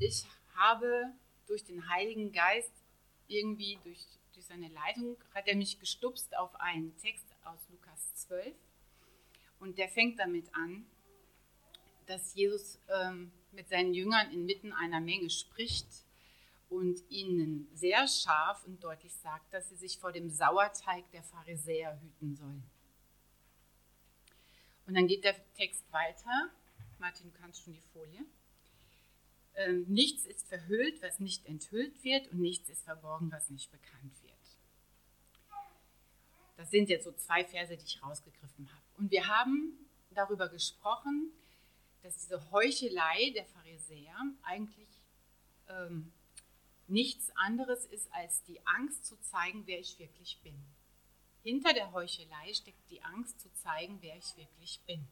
ich habe durch den Heiligen Geist irgendwie durch, durch seine Leitung hat er mich gestupst auf einen Text aus Lukas 12 und der fängt damit an, dass Jesus ähm, mit seinen Jüngern inmitten einer Menge spricht und ihnen sehr scharf und deutlich sagt, dass sie sich vor dem Sauerteig der Pharisäer hüten sollen. Und dann geht der Text weiter. Martin, du kannst schon die Folie. Ähm, nichts ist verhüllt, was nicht enthüllt wird, und nichts ist verborgen, was nicht bekannt wird. Das sind jetzt so zwei Verse, die ich rausgegriffen habe. Und wir haben darüber gesprochen, dass diese Heuchelei der Pharisäer eigentlich ähm, nichts anderes ist als die Angst zu zeigen, wer ich wirklich bin. Hinter der Heuchelei steckt die Angst zu zeigen, wer ich wirklich bin.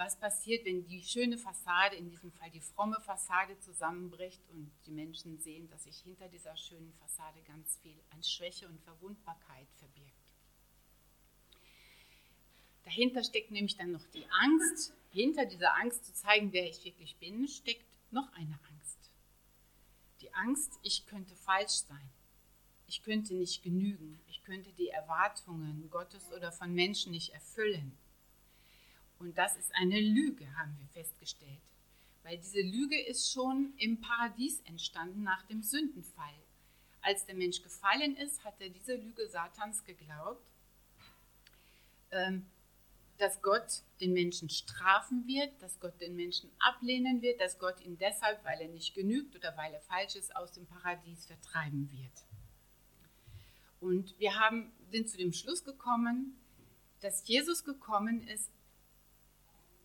Was passiert, wenn die schöne Fassade, in diesem Fall die fromme Fassade, zusammenbricht und die Menschen sehen, dass sich hinter dieser schönen Fassade ganz viel an Schwäche und Verwundbarkeit verbirgt? Dahinter steckt nämlich dann noch die Angst. Hinter dieser Angst zu zeigen, wer ich wirklich bin, steckt noch eine Angst. Die Angst, ich könnte falsch sein. Ich könnte nicht genügen. Ich könnte die Erwartungen Gottes oder von Menschen nicht erfüllen. Und das ist eine Lüge, haben wir festgestellt. Weil diese Lüge ist schon im Paradies entstanden nach dem Sündenfall. Als der Mensch gefallen ist, hat er diese Lüge Satans geglaubt. Ähm, dass Gott den Menschen strafen wird, dass Gott den Menschen ablehnen wird, dass Gott ihn deshalb, weil er nicht genügt oder weil er falsch ist, aus dem Paradies vertreiben wird. Und wir haben, sind zu dem Schluss gekommen, dass Jesus gekommen ist,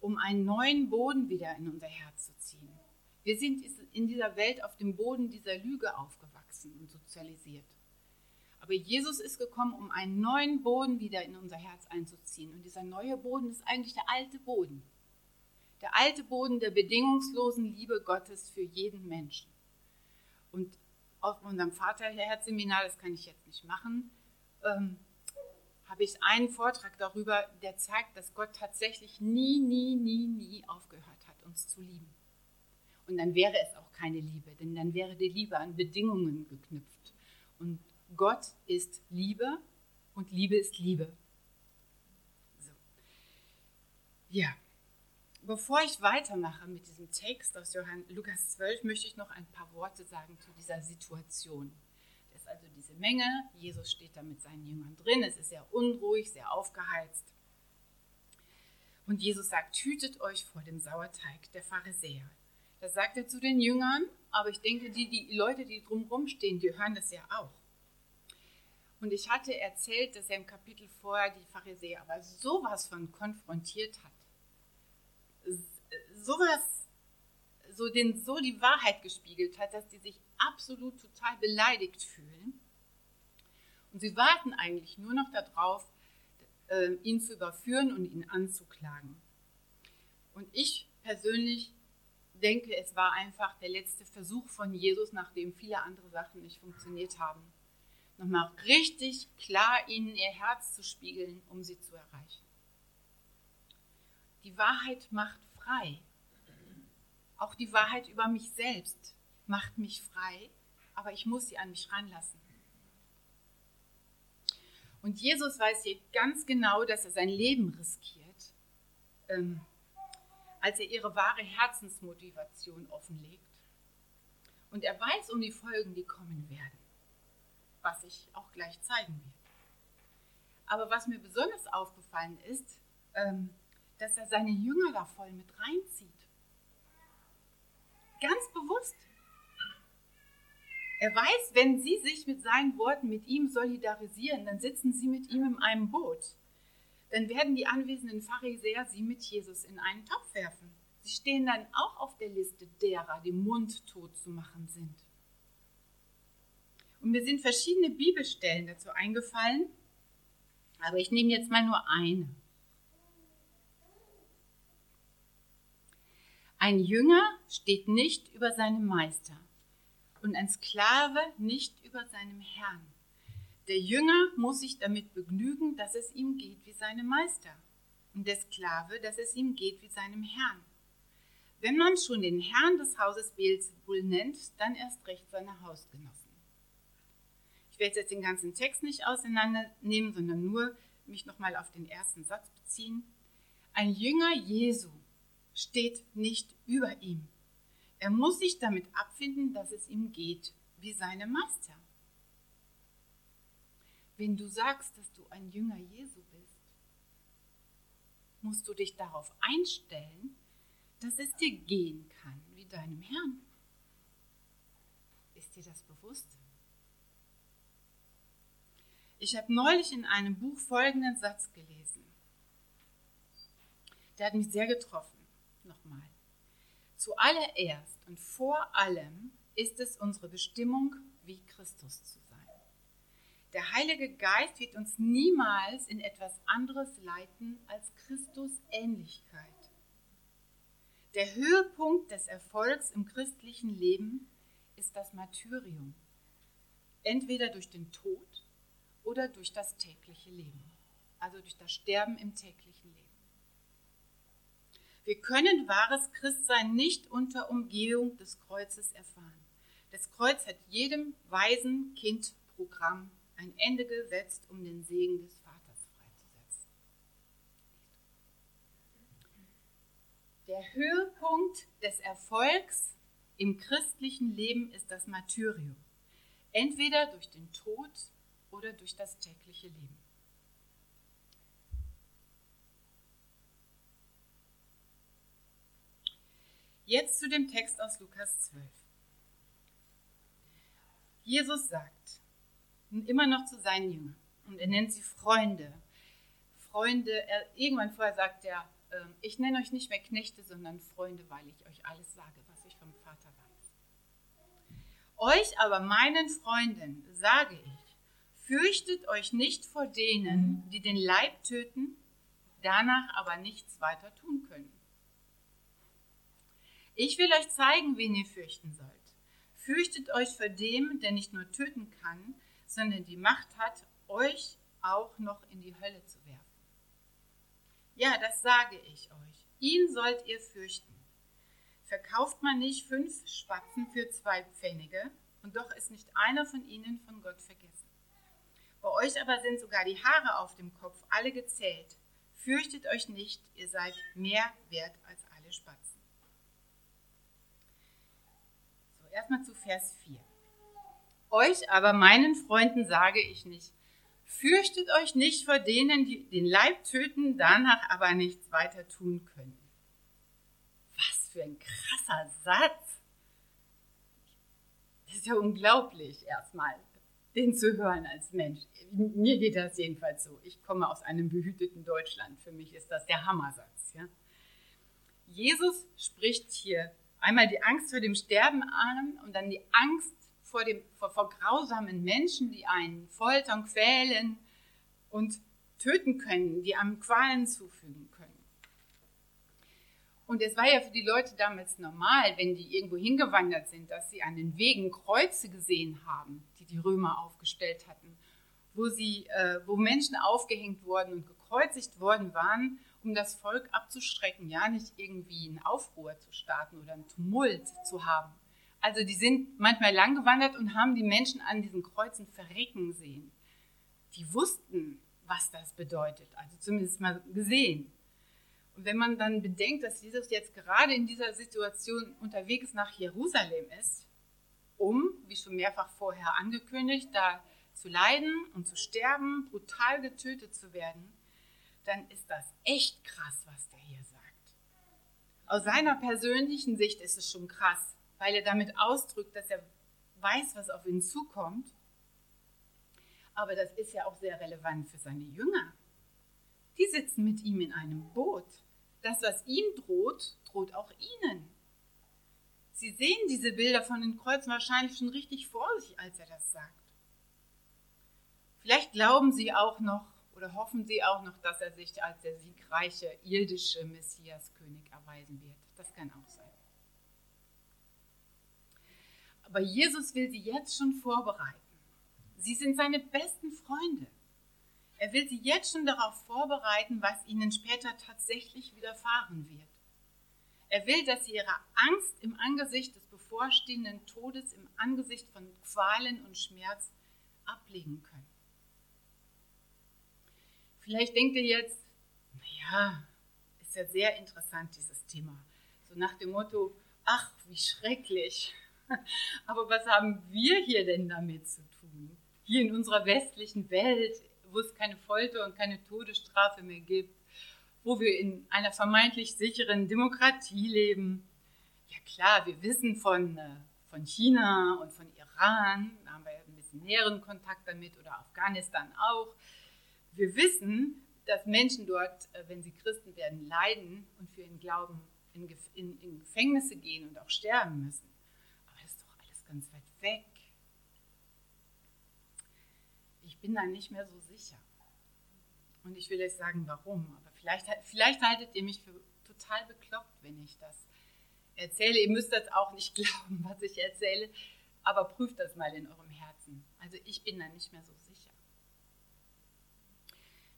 um einen neuen Boden wieder in unser Herz zu ziehen. Wir sind in dieser Welt auf dem Boden dieser Lüge aufgewachsen und sozialisiert. Aber Jesus ist gekommen, um einen neuen Boden wieder in unser Herz einzuziehen. Und dieser neue Boden ist eigentlich der alte Boden. Der alte Boden der bedingungslosen Liebe Gottes für jeden Menschen. Und auf unserem Vaterherzseminar, das kann ich jetzt nicht machen, ähm, habe ich einen Vortrag darüber, der zeigt, dass Gott tatsächlich nie, nie, nie, nie aufgehört hat, uns zu lieben. Und dann wäre es auch keine Liebe, denn dann wäre die Liebe an Bedingungen geknüpft. Und Gott ist Liebe und Liebe ist Liebe. So. Ja, bevor ich weitermache mit diesem Text aus Johann, Lukas 12, möchte ich noch ein paar Worte sagen zu dieser Situation. Ist also diese Menge, Jesus steht da mit seinen Jüngern drin, es ist sehr unruhig, sehr aufgeheizt. Und Jesus sagt, hütet euch vor dem Sauerteig der Pharisäer. Das sagt er zu den Jüngern, aber ich denke, die, die Leute, die drumherum stehen, die hören das ja auch. Und ich hatte erzählt, dass er im Kapitel vorher die Pharisäer aber sowas von konfrontiert hat. Sowas, so, den, so die Wahrheit gespiegelt hat, dass die sich absolut total beleidigt fühlen. Und sie warten eigentlich nur noch darauf, äh, ihn zu überführen und ihn anzuklagen. Und ich persönlich denke, es war einfach der letzte Versuch von Jesus, nachdem viele andere Sachen nicht funktioniert haben nochmal richtig klar ihnen ihr Herz zu spiegeln, um sie zu erreichen. Die Wahrheit macht frei. Auch die Wahrheit über mich selbst macht mich frei, aber ich muss sie an mich ranlassen. Und Jesus weiß hier ganz genau, dass er sein Leben riskiert, ähm, als er ihre wahre Herzensmotivation offenlegt. Und er weiß um die Folgen, die kommen werden was ich auch gleich zeigen werde. Aber was mir besonders aufgefallen ist, ähm, dass er seine Jünger da voll mit reinzieht. Ganz bewusst. Er weiß, wenn sie sich mit seinen Worten mit ihm solidarisieren, dann sitzen sie mit ihm in einem Boot. Dann werden die anwesenden Pharisäer sie mit Jesus in einen Topf werfen. Sie stehen dann auch auf der Liste derer, die mundtot zu machen sind. Und mir sind verschiedene Bibelstellen dazu eingefallen, aber ich nehme jetzt mal nur eine. Ein Jünger steht nicht über seinem Meister und ein Sklave nicht über seinem Herrn. Der Jünger muss sich damit begnügen, dass es ihm geht wie seinem Meister und der Sklave, dass es ihm geht wie seinem Herrn. Wenn man schon den Herrn des Hauses Beelzebul nennt, dann erst recht seine Hausgenossen. Ich werde jetzt den ganzen Text nicht auseinandernehmen, sondern nur mich nochmal auf den ersten Satz beziehen. Ein Jünger Jesu steht nicht über ihm. Er muss sich damit abfinden, dass es ihm geht wie seine Meister. Wenn du sagst, dass du ein Jünger Jesu bist, musst du dich darauf einstellen, dass es dir gehen kann wie deinem Herrn. Ist dir das bewusst? Ich habe neulich in einem Buch folgenden Satz gelesen. Der hat mich sehr getroffen. Nochmal. Zuallererst und vor allem ist es unsere Bestimmung, wie Christus zu sein. Der Heilige Geist wird uns niemals in etwas anderes leiten als Christus Ähnlichkeit. Der Höhepunkt des Erfolgs im christlichen Leben ist das Martyrium. Entweder durch den Tod oder durch das tägliche Leben. Also durch das Sterben im täglichen Leben. Wir können wahres Christsein nicht unter Umgehung des Kreuzes erfahren. Das Kreuz hat jedem weisen Kind Programm ein Ende gesetzt, um den Segen des Vaters freizusetzen. Der Höhepunkt des Erfolgs im christlichen Leben ist das Martyrium. Entweder durch den Tod oder durch das tägliche Leben. Jetzt zu dem Text aus Lukas 12. Jesus sagt immer noch zu seinen Jüngern und er nennt sie Freunde. Freunde, er, irgendwann vorher sagt er, äh, ich nenne euch nicht mehr Knechte, sondern Freunde, weil ich euch alles sage, was ich vom Vater weiß. Euch aber, meinen Freunden, sage ich, fürchtet euch nicht vor denen, die den Leib töten, danach aber nichts weiter tun können. Ich will euch zeigen, wen ihr fürchten sollt. Fürchtet euch vor dem, der nicht nur töten kann, sondern die Macht hat, euch auch noch in die Hölle zu werfen. Ja, das sage ich euch. Ihn sollt ihr fürchten. Verkauft man nicht fünf Spatzen für zwei Pfennige, und doch ist nicht einer von ihnen von Gott vergessen. Bei euch aber sind sogar die Haare auf dem Kopf alle gezählt. Fürchtet euch nicht, ihr seid mehr wert als alle Spatzen. Erstmal zu Vers 4. Euch aber, meinen Freunden, sage ich nicht, fürchtet euch nicht vor denen, die den Leib töten, danach aber nichts weiter tun können. Was für ein krasser Satz. Das ist ja unglaublich erstmal, den zu hören als Mensch. Mir geht das jedenfalls so. Ich komme aus einem behüteten Deutschland. Für mich ist das der Hammersatz. Ja? Jesus spricht hier einmal die Angst vor dem Sterben an und dann die Angst vor, dem, vor, vor grausamen Menschen, die einen foltern, quälen und töten können, die einem Qualen zufügen können. Und es war ja für die Leute damals normal, wenn die irgendwo hingewandert sind, dass sie an den Wegen Kreuze gesehen haben, die die Römer aufgestellt hatten, wo, sie, äh, wo Menschen aufgehängt worden und gekreuzigt worden waren um das Volk abzustrecken, ja nicht irgendwie einen Aufruhr zu starten oder einen Tumult zu haben. Also die sind manchmal lang gewandert und haben die Menschen an diesen Kreuzen verrecken sehen. Die wussten, was das bedeutet, also zumindest mal gesehen. Und wenn man dann bedenkt, dass Jesus jetzt gerade in dieser Situation unterwegs nach Jerusalem ist, um, wie schon mehrfach vorher angekündigt, da zu leiden und zu sterben, brutal getötet zu werden, dann ist das echt krass, was der hier sagt. Aus seiner persönlichen Sicht ist es schon krass, weil er damit ausdrückt, dass er weiß, was auf ihn zukommt. Aber das ist ja auch sehr relevant für seine Jünger. Die sitzen mit ihm in einem Boot. Das, was ihm droht, droht auch ihnen. Sie sehen diese Bilder von den Kreuzen wahrscheinlich schon richtig vor sich, als er das sagt. Vielleicht glauben sie auch noch, oder hoffen sie auch noch, dass er sich als der siegreiche irdische Messiaskönig erweisen wird? Das kann auch sein. Aber Jesus will sie jetzt schon vorbereiten. Sie sind seine besten Freunde. Er will sie jetzt schon darauf vorbereiten, was ihnen später tatsächlich widerfahren wird. Er will, dass sie ihre Angst im Angesicht des bevorstehenden Todes, im Angesicht von Qualen und Schmerz ablegen können. Vielleicht denkt ihr jetzt, naja, ist ja sehr interessant dieses Thema. So nach dem Motto, ach, wie schrecklich. Aber was haben wir hier denn damit zu tun? Hier in unserer westlichen Welt, wo es keine Folter und keine Todesstrafe mehr gibt, wo wir in einer vermeintlich sicheren Demokratie leben. Ja klar, wir wissen von, äh, von China und von Iran, da haben wir ein bisschen näheren Kontakt damit, oder Afghanistan auch. Wir wissen, dass Menschen dort, äh, wenn sie Christen werden, leiden und für ihren Glauben in, in, in Gefängnisse gehen und auch sterben müssen. Aber das ist doch alles ganz weit weg. Ich bin da nicht mehr so sicher. Und ich will euch sagen, warum. Aber vielleicht, vielleicht haltet ihr mich für total bekloppt, wenn ich das erzähle. Ihr müsst das auch nicht glauben, was ich erzähle, aber prüft das mal in eurem Herzen. Also ich bin da nicht mehr so sicher.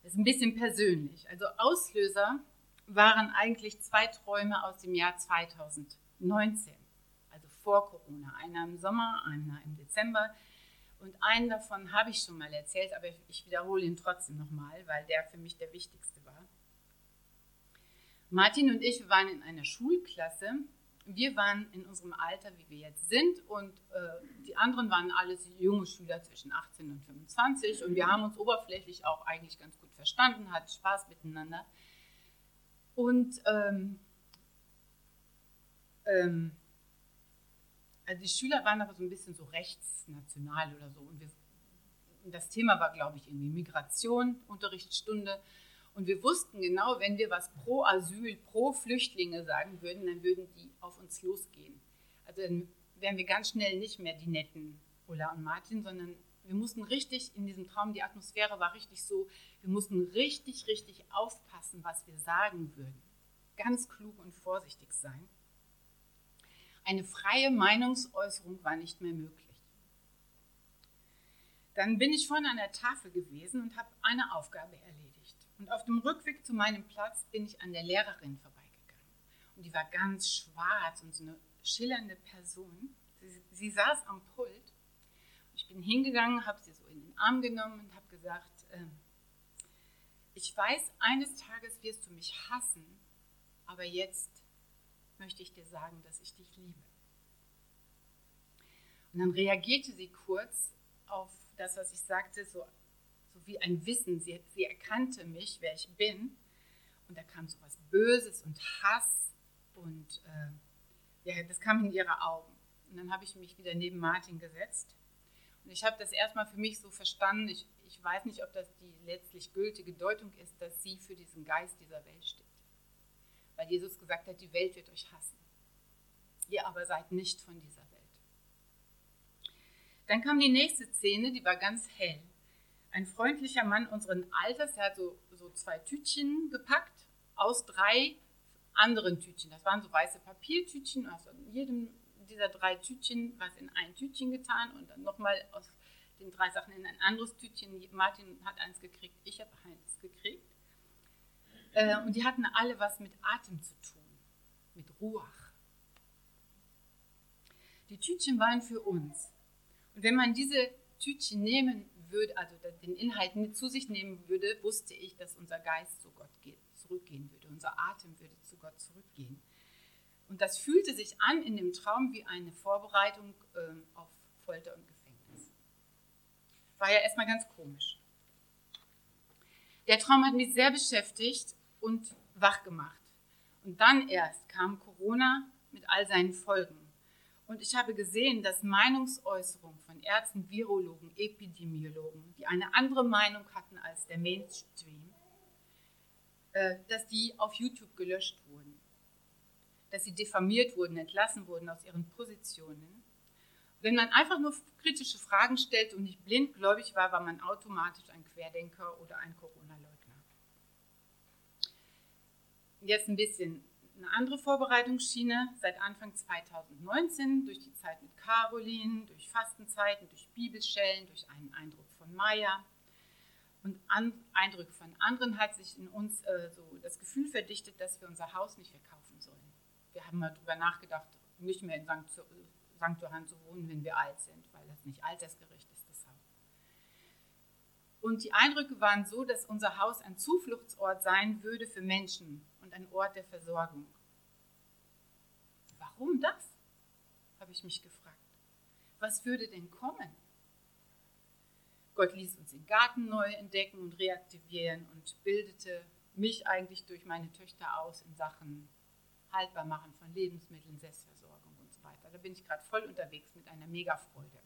Das ist ein bisschen persönlich. Also Auslöser waren eigentlich zwei Träume aus dem Jahr 2019, also vor Corona. Einer im Sommer, einer im Dezember. Und einen davon habe ich schon mal erzählt, aber ich wiederhole ihn trotzdem nochmal, weil der für mich der wichtigste war. Martin und ich waren in einer Schulklasse. Wir waren in unserem Alter, wie wir jetzt sind, und äh, die anderen waren alles junge Schüler zwischen 18 und 25. Und wir haben uns oberflächlich auch eigentlich ganz gut verstanden, hatten Spaß miteinander. Und ähm, ähm, also die Schüler waren aber so ein bisschen so rechtsnational oder so. Und, wir, das Thema war, glaube ich, irgendwie Migration, Unterrichtsstunde. Und wir wussten genau, wenn wir was pro Asyl, pro Flüchtlinge sagen würden, dann würden die auf uns losgehen. Also dann wären wir ganz schnell nicht mehr die netten Ulla und Martin, sondern wir mussten richtig in diesem Traum, die Atmosphäre war richtig so, wir mussten richtig, richtig aufpassen, was wir sagen würden. Ganz klug und vorsichtig sein. Eine freie Meinungsäußerung war nicht mehr möglich. Dann bin ich vorhin an der Tafel gewesen und habe eine Aufgabe erledigt. Und auf dem Rückweg zu meinem Platz bin ich an der Lehrerin vorbeigegangen. Und die war ganz schwarz und so eine schillernde Person. Sie, sie saß am Pult ich bin hingegangen, habe sie so in den Arm genommen und habe gesagt, äh, ich weiß, eines Tages wirst du mich hassen, aber jetzt möchte ich dir sagen, dass ich dich liebe. Und dann reagierte sie kurz auf das, was ich sagte, so, so wie ein Wissen. Sie, sie erkannte mich, wer ich bin. Und da kam so was Böses und Hass und äh, ja, das kam in ihre Augen. Und dann habe ich mich wieder neben Martin gesetzt und ich habe das erstmal für mich so verstanden. Ich, ich weiß nicht, ob das die letztlich gültige Deutung ist, dass sie für diesen Geist dieser Welt steht. Weil Jesus gesagt hat, die Welt wird euch hassen. Ihr aber seid nicht von dieser Welt. Dann kam die nächste Szene, die war ganz hell. Ein freundlicher Mann unseren Alters, der hat so, so zwei Tütchen gepackt aus drei anderen Tütchen. Das waren so weiße Papiertütchen, also in jedem dieser drei Tütchen was in ein Tütchen getan und dann nochmal aus den drei Sachen in ein anderes Tütchen. Martin hat eins gekriegt, ich habe eins gekriegt. Äh, und die hatten alle was mit Atem zu tun, mit Ruach. Die Tütchen waren für uns. Und wenn man diese Tütchen nehmen würde, also den Inhalt mit zu sich nehmen würde, wusste ich, dass unser Geist zu Gott zurückgehen würde, unser Atem würde zu Gott zurückgehen. Und das fühlte sich an in dem Traum wie eine Vorbereitung ähm, auf Folter und Gefängnis. War ja erstmal ganz komisch. Der Traum hat mich sehr beschäftigt und wach gemacht. Und dann erst kam Corona mit all seinen Folgen. Und ich habe gesehen, dass Meinungsäußerungen von Ärzten, Virologen, Epidemiologen, die eine andere Meinung hatten als der Mainstream, äh, dass die auf YouTube gelöscht wurden dass sie diffamiert wurden, entlassen wurden aus ihren Positionen. Wenn man einfach nur kritische Fragen stellt und nicht blindgläubig war, war man automatisch ein Querdenker oder ein Corona-Leugner. Jetzt ein bisschen eine andere Vorbereitungsschiene seit Anfang 2019 durch die Zeit mit Caroline, durch Fastenzeiten, durch Bibelschellen, durch einen Eindruck von Maya und an, Eindrücke von anderen hat sich in uns äh, so das Gefühl verdichtet, dass wir unser Haus nicht verkaufen sollen wir haben mal darüber nachgedacht, nicht mehr in St. St. Johann zu wohnen, wenn wir alt sind, weil das nicht altersgerecht ist, das Haus. Und die Eindrücke waren so, dass unser Haus ein Zufluchtsort sein würde für Menschen und ein Ort der Versorgung. Warum das? habe ich mich gefragt. Was würde denn kommen? Gott ließ uns den Garten neu entdecken und reaktivieren und bildete mich eigentlich durch meine Töchter aus in Sachen Haltbarmachen von Lebensmitteln, Selbstversorgung und so weiter. Da bin ich gerade voll unterwegs mit einer Megafreude.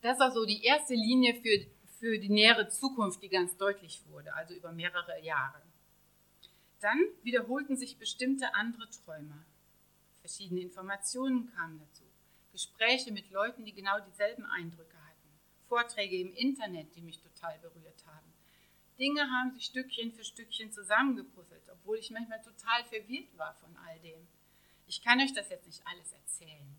Das war so die erste Linie für, für die nähere Zukunft, die ganz deutlich wurde, also über mehrere Jahre. Dann wiederholten sich bestimmte andere Träume. Verschiedene Informationen kamen dazu. Gespräche mit Leuten, die genau dieselben Eindrücke hatten. Vorträge im Internet, die mich total berührt haben. Dinge haben sich Stückchen für Stückchen zusammengepuzzelt, obwohl ich manchmal total verwirrt war von all dem. Ich kann euch das jetzt nicht alles erzählen.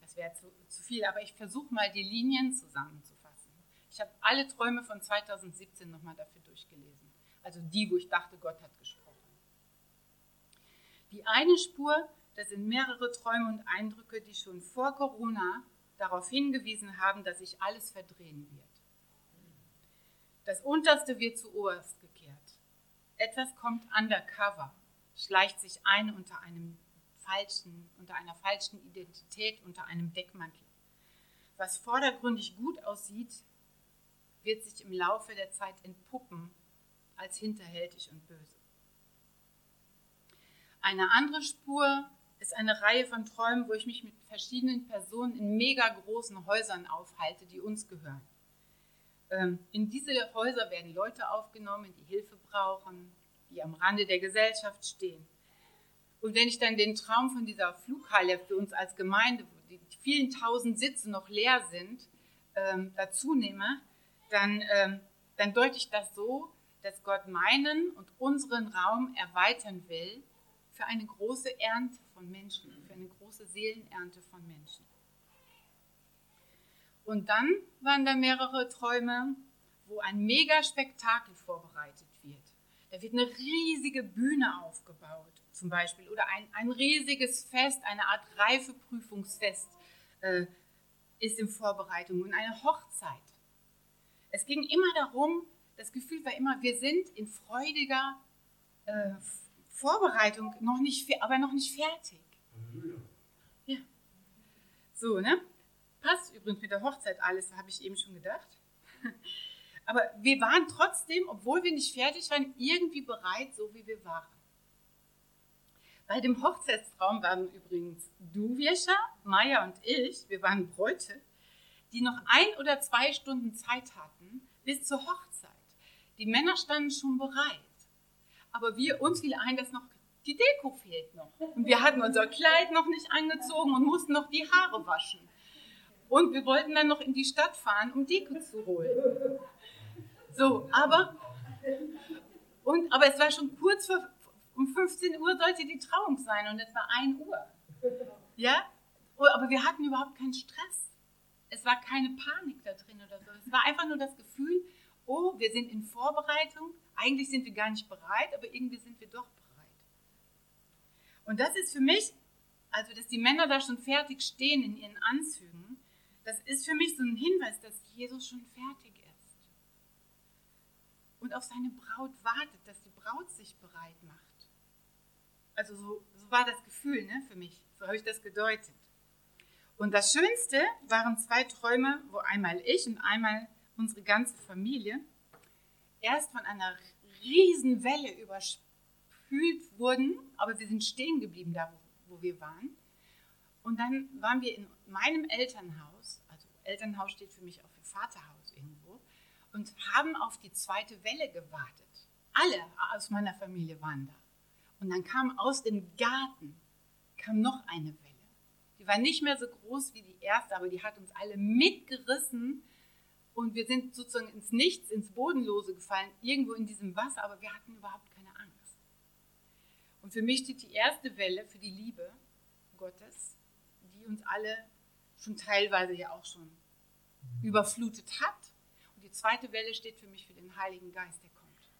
Das wäre zu, zu viel, aber ich versuche mal die Linien zusammenzufassen. Ich habe alle Träume von 2017 nochmal dafür durchgelesen. Also die, wo ich dachte, Gott hat gesprochen. Die eine Spur, das sind mehrere Träume und Eindrücke, die schon vor Corona darauf hingewiesen haben, dass sich alles verdrehen wird. Das Unterste wird zu oberst gekehrt. Etwas kommt undercover, schleicht sich ein unter einem falschen, unter einer falschen Identität, unter einem Deckmantel. Was vordergründig gut aussieht, wird sich im Laufe der Zeit entpuppen als hinterhältig und böse. Eine andere Spur ist eine Reihe von Träumen, wo ich mich mit verschiedenen Personen in mega großen Häusern aufhalte, die uns gehören. Ähm, in diese Häuser werden Leute aufgenommen, die Hilfe brauchen, die am Rande der Gesellschaft stehen. Und wenn ich dann den Traum von dieser Flughalle für uns als Gemeinde, wo die vielen tausend Sitze noch leer sind, ähm, dazu nehme, dann, ähm, dann deute ich das so, dass Gott meinen und unseren Raum erweitern will für eine große Ernte von Menschen, für eine große Seelenernte von Menschen. Und dann waren da mehrere Träume, wo ein Megaspektakel vorbereitet wird. Da wird eine riesige Bühne aufgebaut, zum Beispiel, oder ein, ein riesiges Fest, eine Art Reifeprüfungsfest äh, ist in Vorbereitung und eine Hochzeit. Es ging immer darum, das Gefühl war immer, wir sind in freudiger äh, Vorbereitung, noch nicht, aber noch nicht fertig. Ja. So, ne? Passt übrigens mit der Hochzeit alles, habe ich eben schon gedacht. Aber wir waren trotzdem, obwohl wir nicht fertig waren, irgendwie bereit, so wie wir waren. Bei dem Hochzeitstraum waren übrigens du, Wiescha, Maya und ich, wir waren Bräute, die noch ein oder zwei Stunden Zeit hatten bis zur Hochzeit. Die Männer standen schon bereit. Aber wir, uns fiel ein, dass noch die Deko fehlt noch. Und wir hatten unser Kleid noch nicht angezogen und mussten noch die Haare waschen. Und wir wollten dann noch in die Stadt fahren, um Deko zu holen. So, aber, und, aber es war schon kurz vor, um 15 Uhr sollte die Trauung sein und es war 1 Uhr. Ja? Oh, aber wir hatten überhaupt keinen Stress. Es war keine Panik da drin oder so. Es war einfach nur das Gefühl, oh, wir sind in Vorbereitung. Eigentlich sind wir gar nicht bereit, aber irgendwie sind wir doch bereit. Und das ist für mich, also dass die Männer da schon fertig stehen in ihren Anzügen, das ist für mich so ein Hinweis, dass Jesus schon fertig ist. Und auf seine Braut wartet, dass die Braut sich bereit macht. Also so, so war das Gefühl ne, für mich, so habe ich das gedeutet. Und das Schönste waren zwei Träume, wo einmal ich und einmal unsere ganze Familie erst von einer riesen Welle überspült wurden, aber wir sind stehen geblieben da, wo wir waren. Und dann waren wir in meinem Elternhaus, also Elternhaus steht für mich auch für Vaterhaus irgendwo, und haben auf die zweite Welle gewartet. Alle aus meiner Familie waren da. Und dann kam aus dem Garten kam noch eine Welle. Die war nicht mehr so groß wie die erste, aber die hat uns alle mitgerissen und wir sind sozusagen ins Nichts, ins Bodenlose gefallen, irgendwo in diesem Wasser, aber wir hatten überhaupt keine und für mich steht die erste Welle für die Liebe Gottes, die uns alle schon teilweise ja auch schon überflutet hat. Und die zweite Welle steht für mich für den Heiligen Geist, der kommt.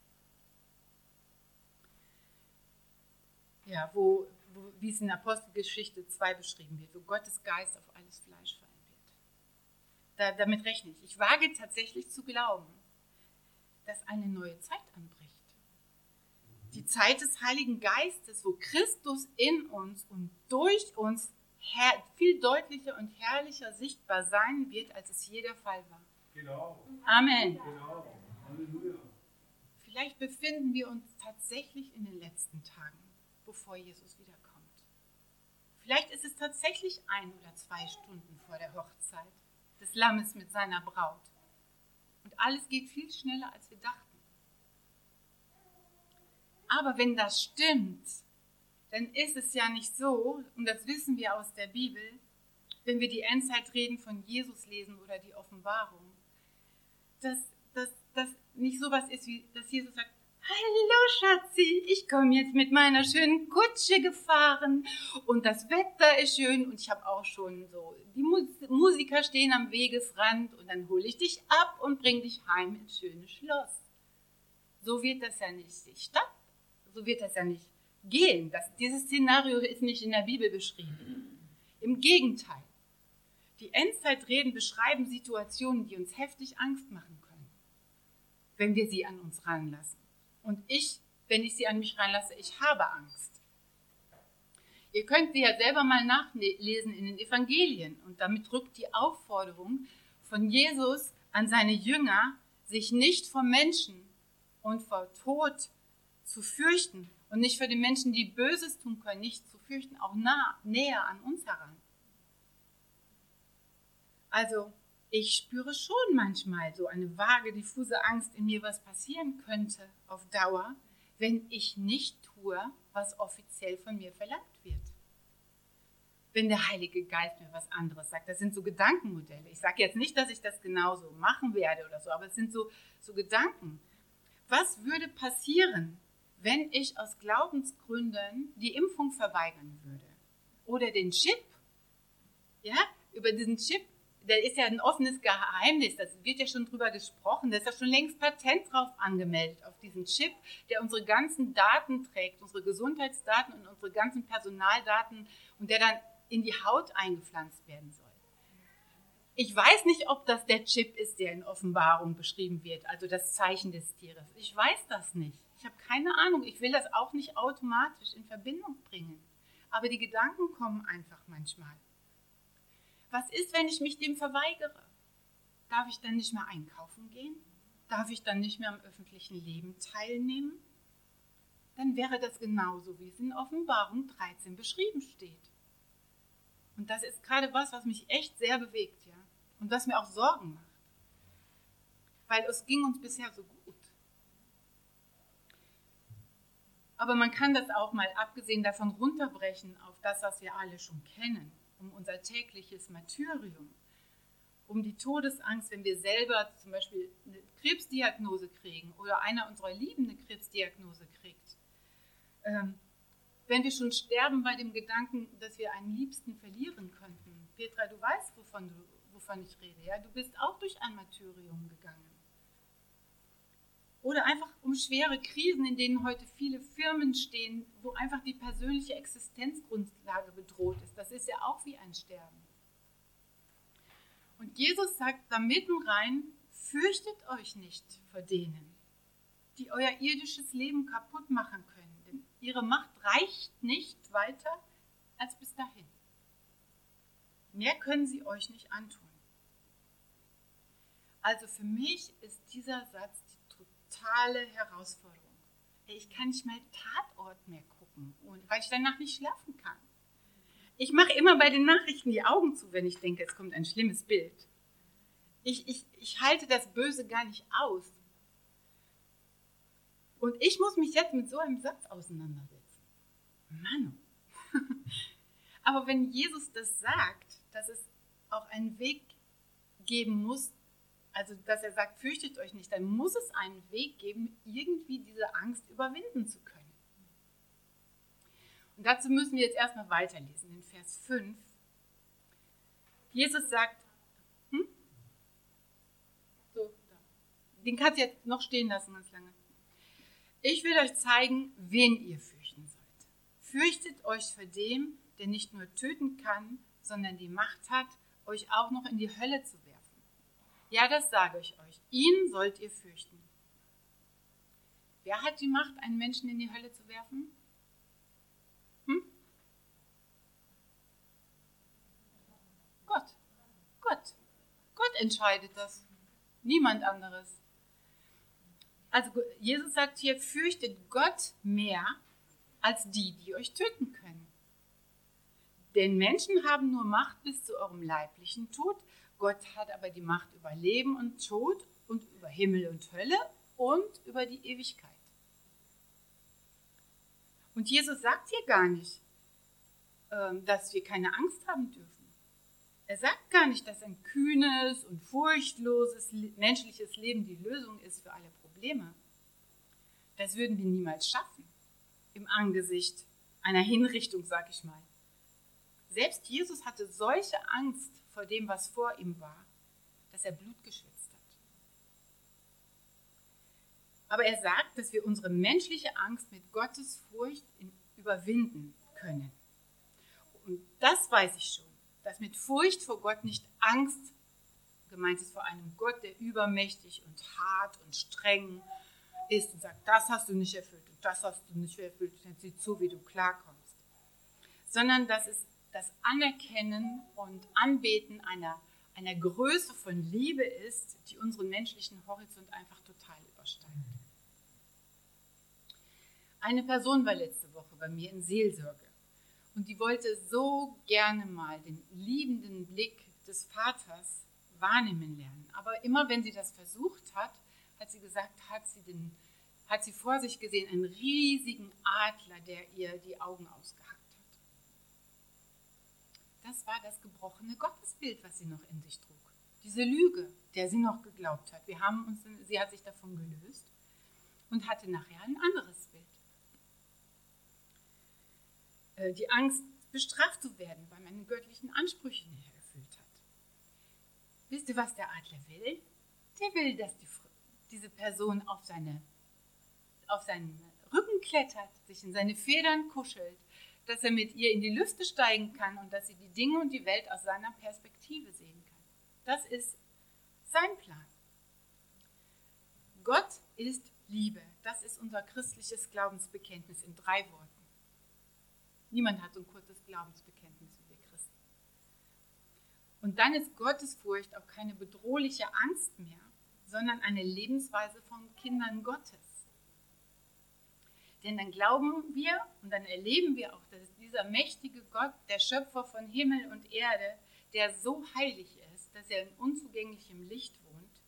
Ja, wo, wo, wie es in Apostelgeschichte 2 beschrieben wird, wo Gottes Geist auf alles Fleisch wird. Da, damit rechne ich. Ich wage tatsächlich zu glauben, dass eine neue Zeit anbricht. Die Zeit des Heiligen Geistes, wo Christus in uns und durch uns viel deutlicher und herrlicher sichtbar sein wird, als es je der Fall war. Genau. Amen. Genau. Halleluja. Vielleicht befinden wir uns tatsächlich in den letzten Tagen, bevor Jesus wiederkommt. Vielleicht ist es tatsächlich ein oder zwei Stunden vor der Hochzeit des Lammes mit seiner Braut. Und alles geht viel schneller, als wir dachten. Aber wenn das stimmt, dann ist es ja nicht so, und das wissen wir aus der Bibel, wenn wir die Endzeitreden von Jesus lesen oder die Offenbarung, dass, dass, dass nicht sowas ist, wie dass Jesus sagt, Hallo Schatzi, ich komme jetzt mit meiner schönen Kutsche gefahren und das Wetter ist schön und ich habe auch schon so, die Musiker stehen am Wegesrand und dann hole ich dich ab und bring dich heim ins schöne Schloss. So wird das ja nicht statt, so wird das ja nicht gehen. Das, dieses Szenario ist nicht in der Bibel beschrieben. Im Gegenteil. Die Endzeitreden beschreiben Situationen, die uns heftig Angst machen können, wenn wir sie an uns ranlassen. Und ich, wenn ich sie an mich ranlasse, ich habe Angst. Ihr könnt sie ja selber mal nachlesen in den Evangelien. Und damit rückt die Aufforderung von Jesus an seine Jünger, sich nicht vor Menschen und vor Tod zu fürchten und nicht für die Menschen, die Böses tun können, nicht zu fürchten, auch nah, näher an uns heran. Also ich spüre schon manchmal so eine vage, diffuse Angst in mir, was passieren könnte auf Dauer, wenn ich nicht tue, was offiziell von mir verlangt wird. Wenn der Heilige Geist mir was anderes sagt. Das sind so Gedankenmodelle. Ich sage jetzt nicht, dass ich das genauso machen werde oder so, aber es sind so, so Gedanken. Was würde passieren, wenn ich aus Glaubensgründen die Impfung verweigern würde? Oder den Chip? Ja, über diesen Chip da ist ja ein offenes Geheimnis, das wird ja schon drüber gesprochen, da ist ja schon längst Patent drauf angemeldet, auf diesen Chip, der unsere ganzen Daten trägt, unsere Gesundheitsdaten und unsere ganzen Personaldaten und der dann in die Haut eingepflanzt werden soll. Ich weiß nicht, ob das der Chip ist, der in Offenbarung beschrieben wird, also das Zeichen des Tieres. Ich weiß das nicht. Ich habe keine Ahnung. Ich will das auch nicht automatisch in Verbindung bringen. Aber die Gedanken kommen einfach manchmal. Was ist, wenn ich mich dem verweigere? Darf ich dann nicht mehr einkaufen gehen? Darf ich dann nicht mehr am öffentlichen Leben teilnehmen? Dann wäre das genauso, wie es in Offenbarung 13 beschrieben steht. Und das ist gerade was, was mich echt sehr bewegt, ja. Und was mir auch Sorgen macht. Weil es ging uns bisher so gut. Aber man kann das auch mal abgesehen davon runterbrechen auf das, was wir alle schon kennen um unser tägliches Martyrium, um die Todesangst, wenn wir selber zum Beispiel eine Krebsdiagnose kriegen oder einer unserer Lieben eine Krebsdiagnose kriegt. Ähm, wenn wir schon sterben bei dem Gedanken, dass wir einen Liebsten verlieren könnten. Petra, du weißt, wovon, du, wovon ich rede. Ja? Du bist auch durch ein Martyrium gegangen. Oder einfach um schwere Krisen, in denen heute viele Firmen stehen, wo einfach die persönliche Existenzgrundlage bedroht ist. Das ist ja auch wie ein Sterben. Und Jesus sagt da mitten rein, fürchtet euch nicht vor denen, die euer irdisches Leben kaputt machen können, denn ihre Macht reicht nicht weiter als bis dahin. Mehr können sie euch nicht antun. Also für mich ist dieser Satz totale Herausforderung. Ich kann nicht mal Tatort mehr gucken, weil ich danach nicht schlafen kann. Ich mache immer bei den Nachrichten die Augen zu, wenn ich denke, es kommt ein schlimmes Bild. Ich, ich, ich halte das Böse gar nicht aus. Und ich muss mich jetzt mit so einem Satz auseinandersetzen. Mann. Aber wenn Jesus das sagt, dass es auch einen Weg geben muss, also dass er sagt, fürchtet euch nicht, dann muss es einen Weg geben, irgendwie diese Angst überwinden zu können. Und dazu müssen wir jetzt erstmal weiterlesen, in Vers 5. Jesus sagt, hm? so, den kannst du jetzt noch stehen lassen ganz lange. Ich will euch zeigen, wen ihr fürchten sollt. Fürchtet euch vor dem, der nicht nur töten kann, sondern die Macht hat, euch auch noch in die Hölle zu. Ja, das sage ich euch. Ihn sollt ihr fürchten. Wer hat die Macht, einen Menschen in die Hölle zu werfen? Hm? Gott. Gott. Gott entscheidet das. Niemand anderes. Also Jesus sagt hier, fürchtet Gott mehr als die, die euch töten können. Denn Menschen haben nur Macht bis zu eurem leiblichen Tod. Gott hat aber die Macht über Leben und Tod und über Himmel und Hölle und über die Ewigkeit. Und Jesus sagt hier gar nicht, ähm, dass wir keine Angst haben dürfen. Er sagt gar nicht, dass ein kühnes und furchtloses menschliches Leben die Lösung ist für alle Probleme. Das würden wir niemals schaffen im Angesicht einer Hinrichtung, sag ich mal. Selbst Jesus hatte solche Angst vor dem, was vor ihm war, dass er Blut geschwitzt hat. Aber er sagt, dass wir unsere menschliche Angst mit Gottes Furcht überwinden können. Und das weiß ich schon, dass mit Furcht vor Gott nicht Angst gemeint ist vor einem Gott, der übermächtig und hart und streng ist und sagt, das hast du nicht erfüllt und das hast du nicht erfüllt, dann sieh zu, wie du klarkommst. Sondern dass es das Anerkennen und Anbeten einer, einer Größe von Liebe ist, die unseren menschlichen Horizont einfach total übersteigt. Eine Person war letzte Woche bei mir in Seelsorge und die wollte so gerne mal den liebenden Blick des Vaters wahrnehmen lernen. Aber immer wenn sie das versucht hat, hat sie gesagt, hat sie, den, hat sie vor sich gesehen einen riesigen Adler, der ihr die Augen ausgehackt das war das gebrochene Gottesbild, was sie noch in sich trug. Diese Lüge, der sie noch geglaubt hat. Wir haben uns, sie hat sich davon gelöst und hatte nachher ein anderes Bild. Äh, die Angst, bestraft zu werden, weil man die göttlichen Ansprüche nicht erfüllt hat. Wisst ihr, was der Adler will? Der will, dass die, diese Person auf, seine, auf seinen Rücken klettert, sich in seine Federn kuschelt dass er mit ihr in die Lüfte steigen kann und dass sie die Dinge und die Welt aus seiner Perspektive sehen kann. Das ist sein Plan. Gott ist Liebe. Das ist unser christliches Glaubensbekenntnis in drei Worten. Niemand hat so ein kurzes Glaubensbekenntnis wie wir Christen. Und dann ist Gottes Furcht auch keine bedrohliche Angst mehr, sondern eine Lebensweise von Kindern Gottes. Denn dann glauben wir und dann erleben wir auch, dass dieser mächtige Gott, der Schöpfer von Himmel und Erde, der so heilig ist, dass er in unzugänglichem Licht wohnt,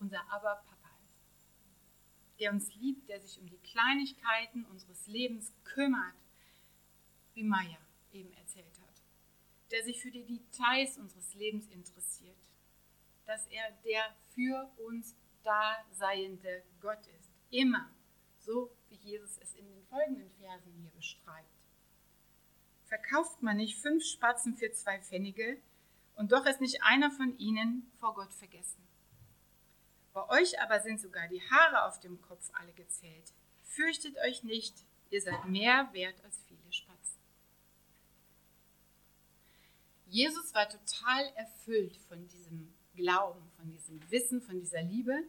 unser Aber-Papa ist. Der uns liebt, der sich um die Kleinigkeiten unseres Lebens kümmert, wie Maya eben erzählt hat. Der sich für die Details unseres Lebens interessiert. Dass er der für uns daseiende Gott ist. Immer so wie Jesus es in den folgenden Versen hier beschreibt. Verkauft man nicht fünf Spatzen für zwei Pfennige und doch ist nicht einer von ihnen vor Gott vergessen. Bei euch aber sind sogar die Haare auf dem Kopf alle gezählt. Fürchtet euch nicht, ihr seid mehr wert als viele Spatzen. Jesus war total erfüllt von diesem Glauben, von diesem Wissen, von dieser Liebe.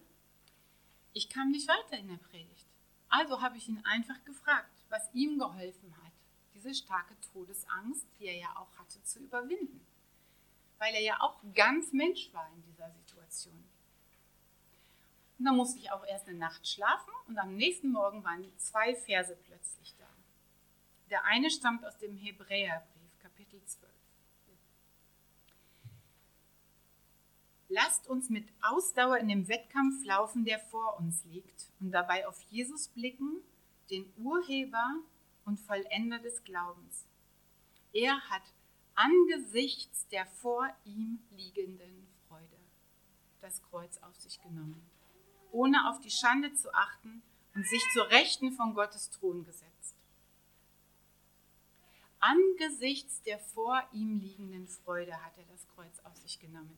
Ich kam nicht weiter in der Predigt. Also habe ich ihn einfach gefragt, was ihm geholfen hat, diese starke Todesangst, die er ja auch hatte, zu überwinden. Weil er ja auch ganz Mensch war in dieser Situation. Und dann musste ich auch erst eine Nacht schlafen und am nächsten Morgen waren zwei Verse plötzlich da. Der eine stammt aus dem Hebräerbrief, Kapitel 12. Lasst uns mit Ausdauer in dem Wettkampf laufen, der vor uns liegt, und dabei auf Jesus blicken, den Urheber und Vollender des Glaubens. Er hat angesichts der vor ihm liegenden Freude das Kreuz auf sich genommen, ohne auf die Schande zu achten und sich zur Rechten von Gottes Thron gesetzt. Angesichts der vor ihm liegenden Freude hat er das Kreuz auf sich genommen.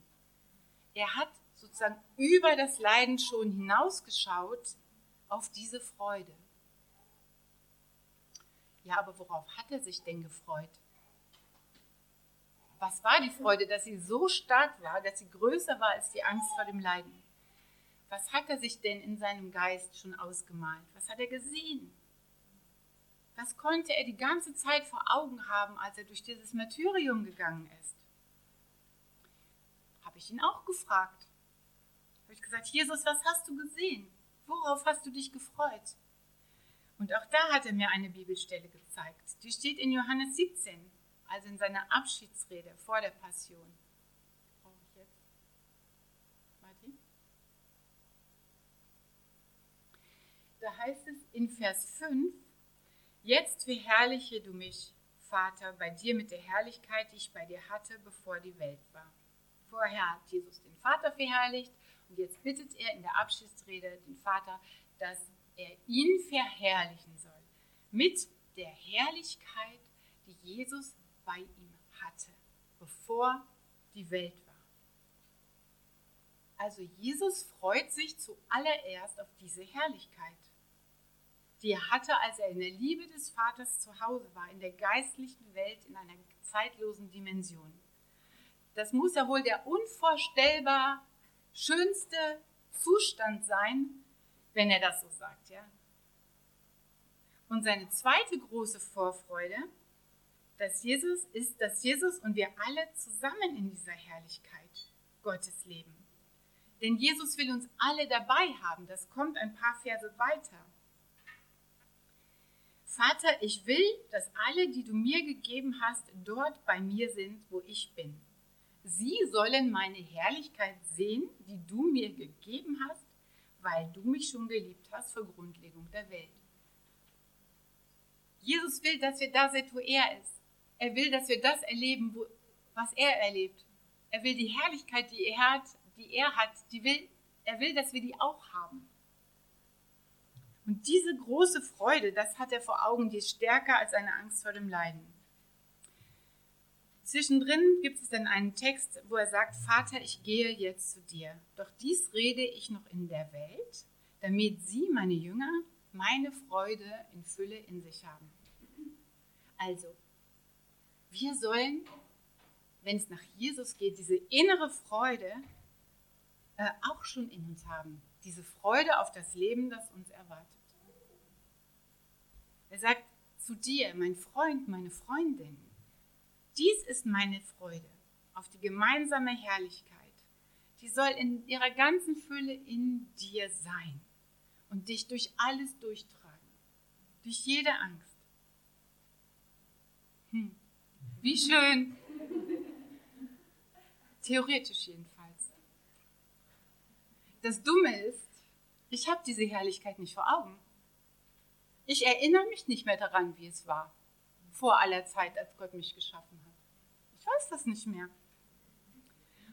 Er hat sozusagen über das Leiden schon hinausgeschaut auf diese Freude. Ja, aber worauf hat er sich denn gefreut? Was war die Freude, dass sie so stark war, dass sie größer war als die Angst vor dem Leiden? Was hat er sich denn in seinem Geist schon ausgemalt? Was hat er gesehen? Was konnte er die ganze Zeit vor Augen haben, als er durch dieses Martyrium gegangen ist? Habe ich ihn auch gefragt. Habe ich gesagt, Jesus, was hast du gesehen? Worauf hast du dich gefreut? Und auch da hat er mir eine Bibelstelle gezeigt. Die steht in Johannes 17, also in seiner Abschiedsrede vor der Passion. Brauche ich jetzt? Martin? Da heißt es in Vers 5, Jetzt verherrliche du mich, Vater, bei dir mit der Herrlichkeit, die ich bei dir hatte, bevor die Welt war. Vorher hat Jesus den Vater verherrlicht und jetzt bittet er in der Abschiedsrede den Vater, dass er ihn verherrlichen soll mit der Herrlichkeit, die Jesus bei ihm hatte, bevor die Welt war. Also Jesus freut sich zuallererst auf diese Herrlichkeit, die er hatte, als er in der Liebe des Vaters zu Hause war, in der geistlichen Welt, in einer zeitlosen Dimension. Das muss ja wohl der unvorstellbar schönste Zustand sein, wenn er das so sagt, ja. Und seine zweite große Vorfreude, dass Jesus ist, dass Jesus und wir alle zusammen in dieser Herrlichkeit Gottes leben. Denn Jesus will uns alle dabei haben. Das kommt ein paar Verse weiter. Vater, ich will, dass alle, die du mir gegeben hast, dort bei mir sind, wo ich bin. Sie sollen meine Herrlichkeit sehen, die du mir gegeben hast, weil du mich schon geliebt hast vor Grundlegung der Welt. Jesus will, dass wir da sind, wo er ist. Er will, dass wir das erleben, wo, was er erlebt. Er will die Herrlichkeit, die er hat, die er hat, die will, er will, dass wir die auch haben. Und diese große Freude, das hat er vor Augen, die ist stärker als eine Angst vor dem Leiden. Zwischendrin gibt es dann einen Text, wo er sagt, Vater, ich gehe jetzt zu dir. Doch dies rede ich noch in der Welt, damit sie, meine Jünger, meine Freude in Fülle in sich haben. Also, wir sollen, wenn es nach Jesus geht, diese innere Freude äh, auch schon in uns haben. Diese Freude auf das Leben, das uns erwartet. Er sagt zu dir, mein Freund, meine Freundin, dies ist meine Freude auf die gemeinsame Herrlichkeit. Die soll in ihrer ganzen Fülle in dir sein und dich durch alles durchtragen, durch jede Angst. Hm. Wie schön. Theoretisch jedenfalls. Das Dumme ist, ich habe diese Herrlichkeit nicht vor Augen. Ich erinnere mich nicht mehr daran, wie es war, vor aller Zeit, als Gott mich geschaffen hat. Weiß das nicht mehr.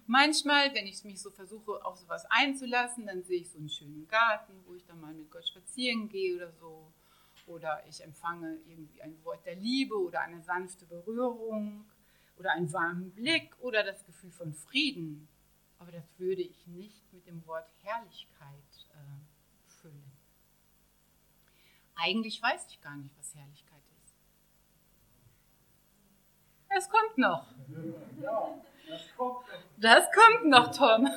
Manchmal, wenn ich mich so versuche, auf sowas einzulassen, dann sehe ich so einen schönen Garten, wo ich dann mal mit Gott spazieren gehe oder so. Oder ich empfange irgendwie ein Wort der Liebe oder eine sanfte Berührung oder einen warmen Blick oder das Gefühl von Frieden. Aber das würde ich nicht mit dem Wort Herrlichkeit äh, füllen. Eigentlich weiß ich gar nicht, was Herrlichkeit ist. Es kommt noch. Das kommt noch, Tom.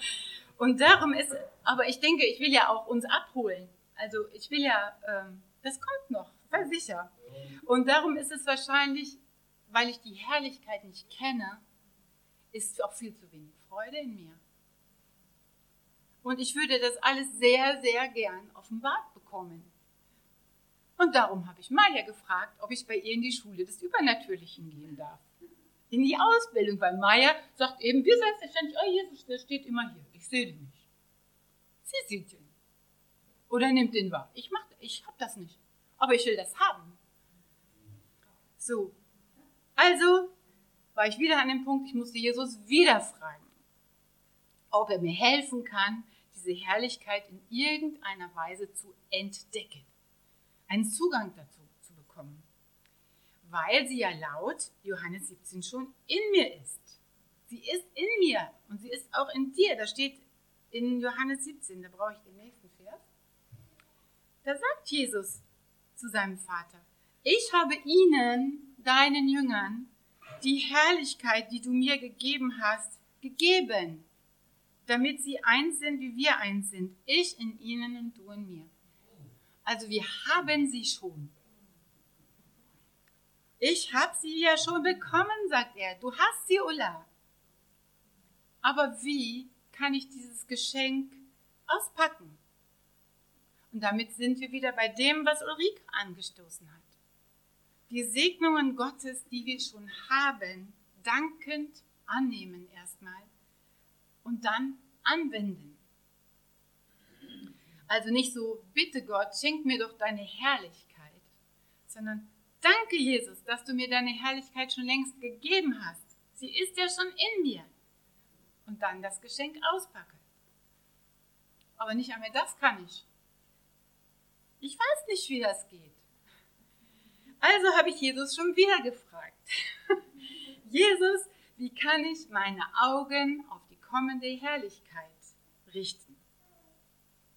Und darum ist, aber ich denke, ich will ja auch uns abholen. Also ich will ja, ähm, das kommt noch, sei sicher. Und darum ist es wahrscheinlich, weil ich die Herrlichkeit nicht kenne, ist auch viel zu wenig Freude in mir. Und ich würde das alles sehr, sehr gern offenbart bekommen. Und darum habe ich Maja gefragt, ob ich bei ihr in die Schule des Übernatürlichen gehen darf in die Ausbildung, weil Maya sagt eben, wie selbstverständlich, oh Jesus, der steht immer hier, ich sehe den nicht. Sie sieht ihn. Oder nimmt den wahr. Ich mach, ich habe das nicht, aber ich will das haben. So, also war ich wieder an dem Punkt, ich musste Jesus wieder fragen, ob er mir helfen kann, diese Herrlichkeit in irgendeiner Weise zu entdecken, einen Zugang dazu zu bekommen weil sie ja laut Johannes 17 schon in mir ist. Sie ist in mir und sie ist auch in dir. Da steht in Johannes 17, da brauche ich den nächsten Vers. Da sagt Jesus zu seinem Vater, Ich habe ihnen, deinen Jüngern, die Herrlichkeit, die du mir gegeben hast, gegeben, damit sie eins sind, wie wir eins sind. Ich in ihnen und du in mir. Also wir haben sie schon. Ich habe sie ja schon bekommen, sagt er. Du hast sie, Ulla. Aber wie kann ich dieses Geschenk auspacken? Und damit sind wir wieder bei dem, was Ulrike angestoßen hat. Die Segnungen Gottes, die wir schon haben, dankend annehmen erstmal und dann anwenden. Also nicht so, bitte Gott, schenk mir doch deine Herrlichkeit, sondern danke Jesus, dass du mir deine Herrlichkeit schon längst gegeben hast. Sie ist ja schon in mir. Und dann das Geschenk auspacke. Aber nicht einmal das kann ich. Ich weiß nicht, wie das geht. Also habe ich Jesus schon wieder gefragt. Jesus, wie kann ich meine Augen auf die kommende Herrlichkeit richten?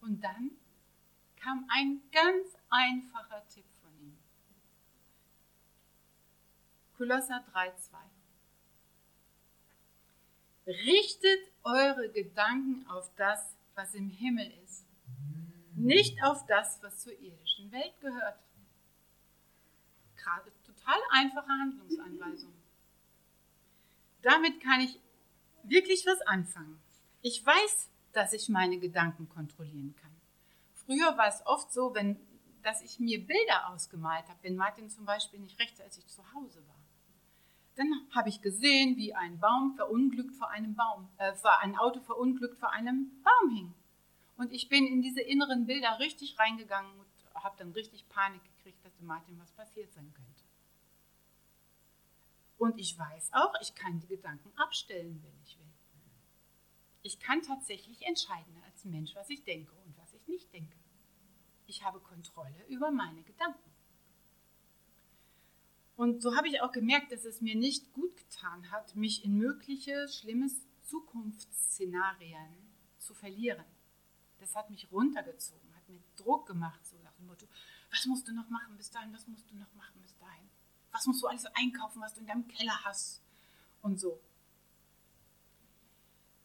Und dann kam ein ganz einfacher Tipp von ihm. Kolosser 3,2. Richtet eure Gedanken auf das, was im Himmel ist, nicht auf das, was zur irdischen Welt gehört. Gerade total einfache Handlungsanweisung. Damit kann ich wirklich was anfangen. Ich weiß, dass ich meine Gedanken kontrollieren kann. Früher war es oft so, wenn, dass ich mir Bilder ausgemalt habe, wenn Martin zum Beispiel nicht rechtzeitig zu Hause war. Dann habe ich gesehen, wie ein Baum verunglückt vor einem Baum, äh, ein Auto verunglückt vor einem Baum hing. Und ich bin in diese inneren Bilder richtig reingegangen und habe dann richtig Panik gekriegt, dass dem Martin was passiert sein könnte. Und ich weiß auch, ich kann die Gedanken abstellen, wenn ich will. Ich kann tatsächlich entscheiden als Mensch, was ich denke und was ich nicht denke. Ich habe Kontrolle über meine Gedanken. Und so habe ich auch gemerkt, dass es mir nicht gut getan hat, mich in mögliche schlimme Zukunftsszenarien zu verlieren das hat mich runtergezogen, hat mir Druck gemacht, so nach dem Motto, was musst du noch machen bis dahin, was musst du noch machen bis dahin? Was musst du alles einkaufen, was du in deinem Keller hast? Und so.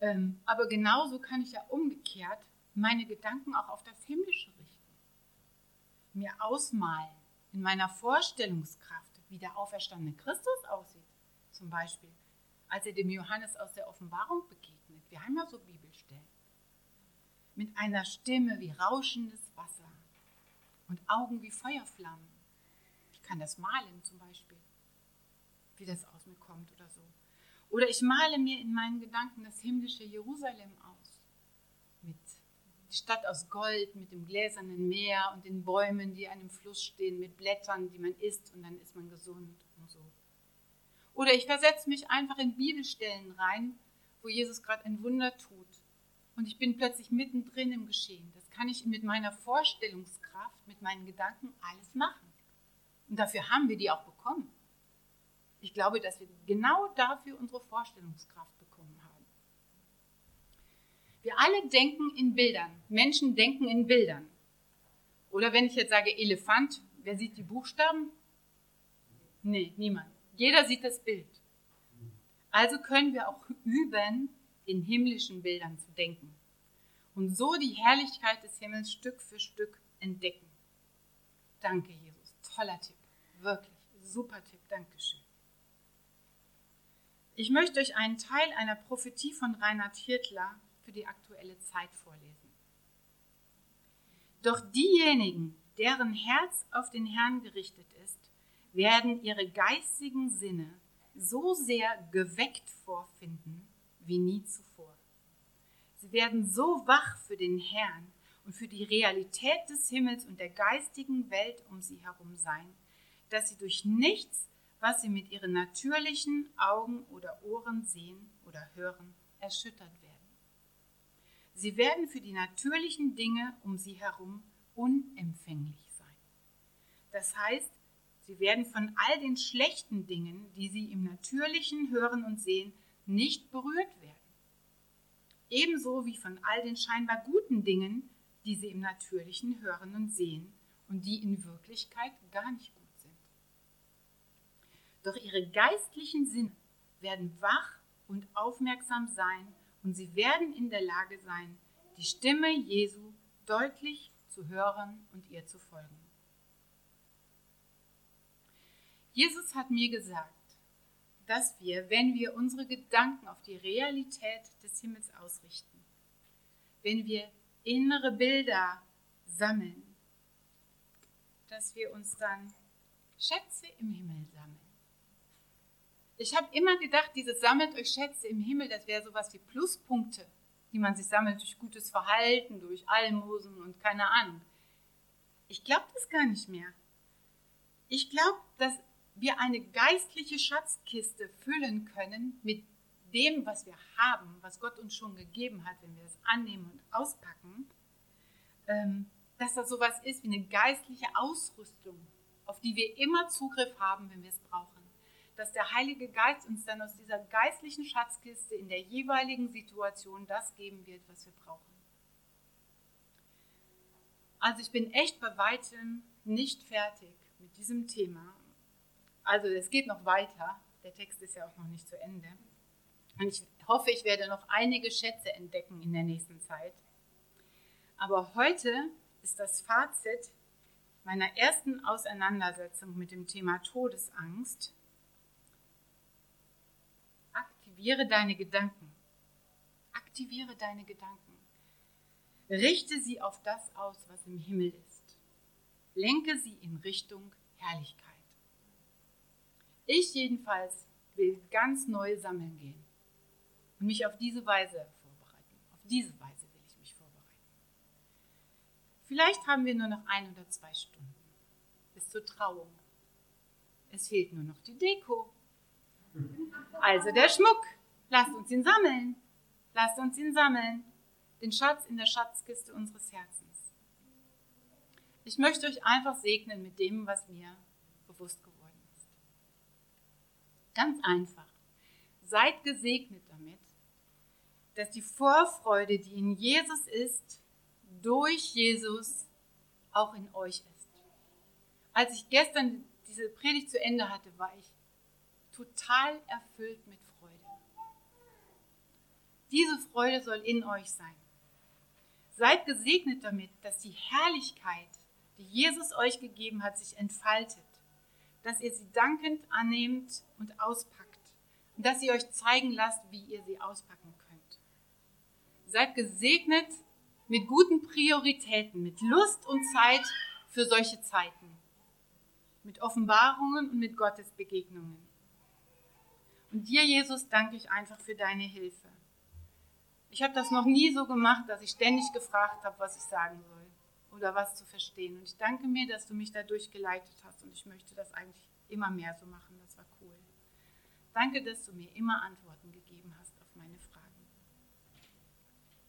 Ähm, aber genauso kann ich ja umgekehrt meine Gedanken auch auf das Himmlische richten. Mir ausmalen, in meiner Vorstellungskraft, wie der auferstandene Christus aussieht. Zum Beispiel, als er dem Johannes aus der Offenbarung begegnet. Wir haben ja so Bibelstellen mit einer Stimme wie rauschendes Wasser und Augen wie Feuerflammen. Ich kann das malen zum Beispiel, wie das aus mir kommt oder so. Oder ich male mir in meinen Gedanken das himmlische Jerusalem aus. Mit die Stadt aus Gold, mit dem gläsernen Meer und den Bäumen, die an dem Fluss stehen, mit Blättern, die man isst und dann ist man gesund und so. Oder ich versetze mich einfach in Bibelstellen rein, wo Jesus gerade ein Wunder tut und ich bin plötzlich mittendrin im Geschehen. Das kann ich mit meiner Vorstellungskraft, mit meinen Gedanken alles machen. Und dafür haben wir die auch bekommen. Ich glaube, dass wir genau dafür unsere Vorstellungskraft bekommen haben. Wir alle denken in Bildern. Menschen denken in Bildern. Oder wenn ich jetzt sage Elefant, wer sieht die Buchstaben? Nee, niemand. Jeder sieht das Bild. Also können wir auch üben, in himmlischen Bildern zu denken und so die Herrlichkeit des Himmels Stück für Stück entdecken. Danke, Jesus. Toller Tipp. Wirklich. Super Tipp. Dankeschön. Ich möchte euch einen Teil einer Prophetie von Reinhard Hirtler für die aktuelle Zeit vorlesen. Doch diejenigen, deren Herz auf den Herrn gerichtet ist, werden ihre geistigen Sinne so sehr geweckt vorfinden, wie nie zuvor. Sie werden so wach für den Herrn und für die Realität des Himmels und der geistigen Welt um sie herum sein, dass sie durch nichts, was sie mit ihren natürlichen Augen oder Ohren sehen oder hören, erschüttert werden. Sie werden für die natürlichen Dinge um sie herum unempfänglich sein. Das heißt, sie werden von all den schlechten Dingen, die sie im natürlichen Hören und Sehen, nicht berührt werden. Ebenso wie von all den scheinbar guten Dingen, die sie im Natürlichen hören und sehen und die in Wirklichkeit gar nicht gut sind. Doch ihre geistlichen Sinne werden wach und aufmerksam sein und sie werden in der Lage sein, die Stimme Jesu deutlich zu hören und ihr zu folgen. Jesus hat mir gesagt, dass wir, wenn wir unsere Gedanken auf die Realität des Himmels ausrichten, wenn wir innere Bilder sammeln, dass wir uns dann Schätze im Himmel sammeln. Ich habe immer gedacht, dieses sammelt euch Schätze im Himmel, das wäre sowas wie Pluspunkte, die man sich sammelt durch gutes Verhalten, durch Almosen und keine Ahnung. Ich glaube das gar nicht mehr. Ich glaube, dass wir eine geistliche Schatzkiste füllen können mit dem, was wir haben, was Gott uns schon gegeben hat, wenn wir es annehmen und auspacken, ähm, dass das sowas ist wie eine geistliche Ausrüstung, auf die wir immer Zugriff haben, wenn wir es brauchen. Dass der Heilige Geist uns dann aus dieser geistlichen Schatzkiste in der jeweiligen Situation das geben wird, was wir brauchen. Also ich bin echt bei weitem nicht fertig mit diesem Thema. Also es geht noch weiter. Der Text ist ja auch noch nicht zu Ende. Und ich hoffe, ich werde noch einige Schätze entdecken in der nächsten Zeit. Aber heute ist das Fazit meiner ersten Auseinandersetzung mit dem Thema Todesangst. Aktiviere deine Gedanken. Aktiviere deine Gedanken. Richte sie auf das aus, was im Himmel ist. Lenke sie in Richtung Herrlichkeit. Ich jedenfalls will ganz neu sammeln gehen und mich auf diese Weise vorbereiten. Auf diese Weise will ich mich vorbereiten. Vielleicht haben wir nur noch ein oder zwei Stunden bis zur Trauung. Es fehlt nur noch die Deko. Also der Schmuck. Lasst uns ihn sammeln. Lasst uns ihn sammeln. Den Schatz in der Schatzkiste unseres Herzens. Ich möchte euch einfach segnen mit dem, was mir bewusst geworden ist. Ganz einfach. Seid gesegnet damit, dass die Vorfreude, die in Jesus ist, durch Jesus auch in euch ist. Als ich gestern diese Predigt zu Ende hatte, war ich total erfüllt mit. Diese Freude soll in euch sein. Seid gesegnet damit, dass die Herrlichkeit, die Jesus euch gegeben hat, sich entfaltet, dass ihr sie dankend annehmt und auspackt und dass ihr euch zeigen lasst, wie ihr sie auspacken könnt. Seid gesegnet mit guten Prioritäten, mit Lust und Zeit für solche Zeiten, mit Offenbarungen und mit Gottes Begegnungen. Und dir, Jesus, danke ich einfach für deine Hilfe. Ich habe das noch nie so gemacht, dass ich ständig gefragt habe, was ich sagen soll oder was zu verstehen. Und ich danke mir, dass du mich dadurch geleitet hast und ich möchte das eigentlich immer mehr so machen. Das war cool. Danke, dass du mir immer Antworten gegeben hast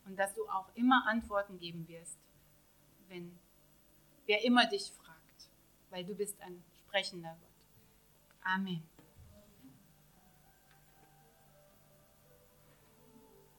und dass du auch immer Antworten geben wirst, wenn wer immer dich fragt, weil du bist ein sprechender Gott. Amen.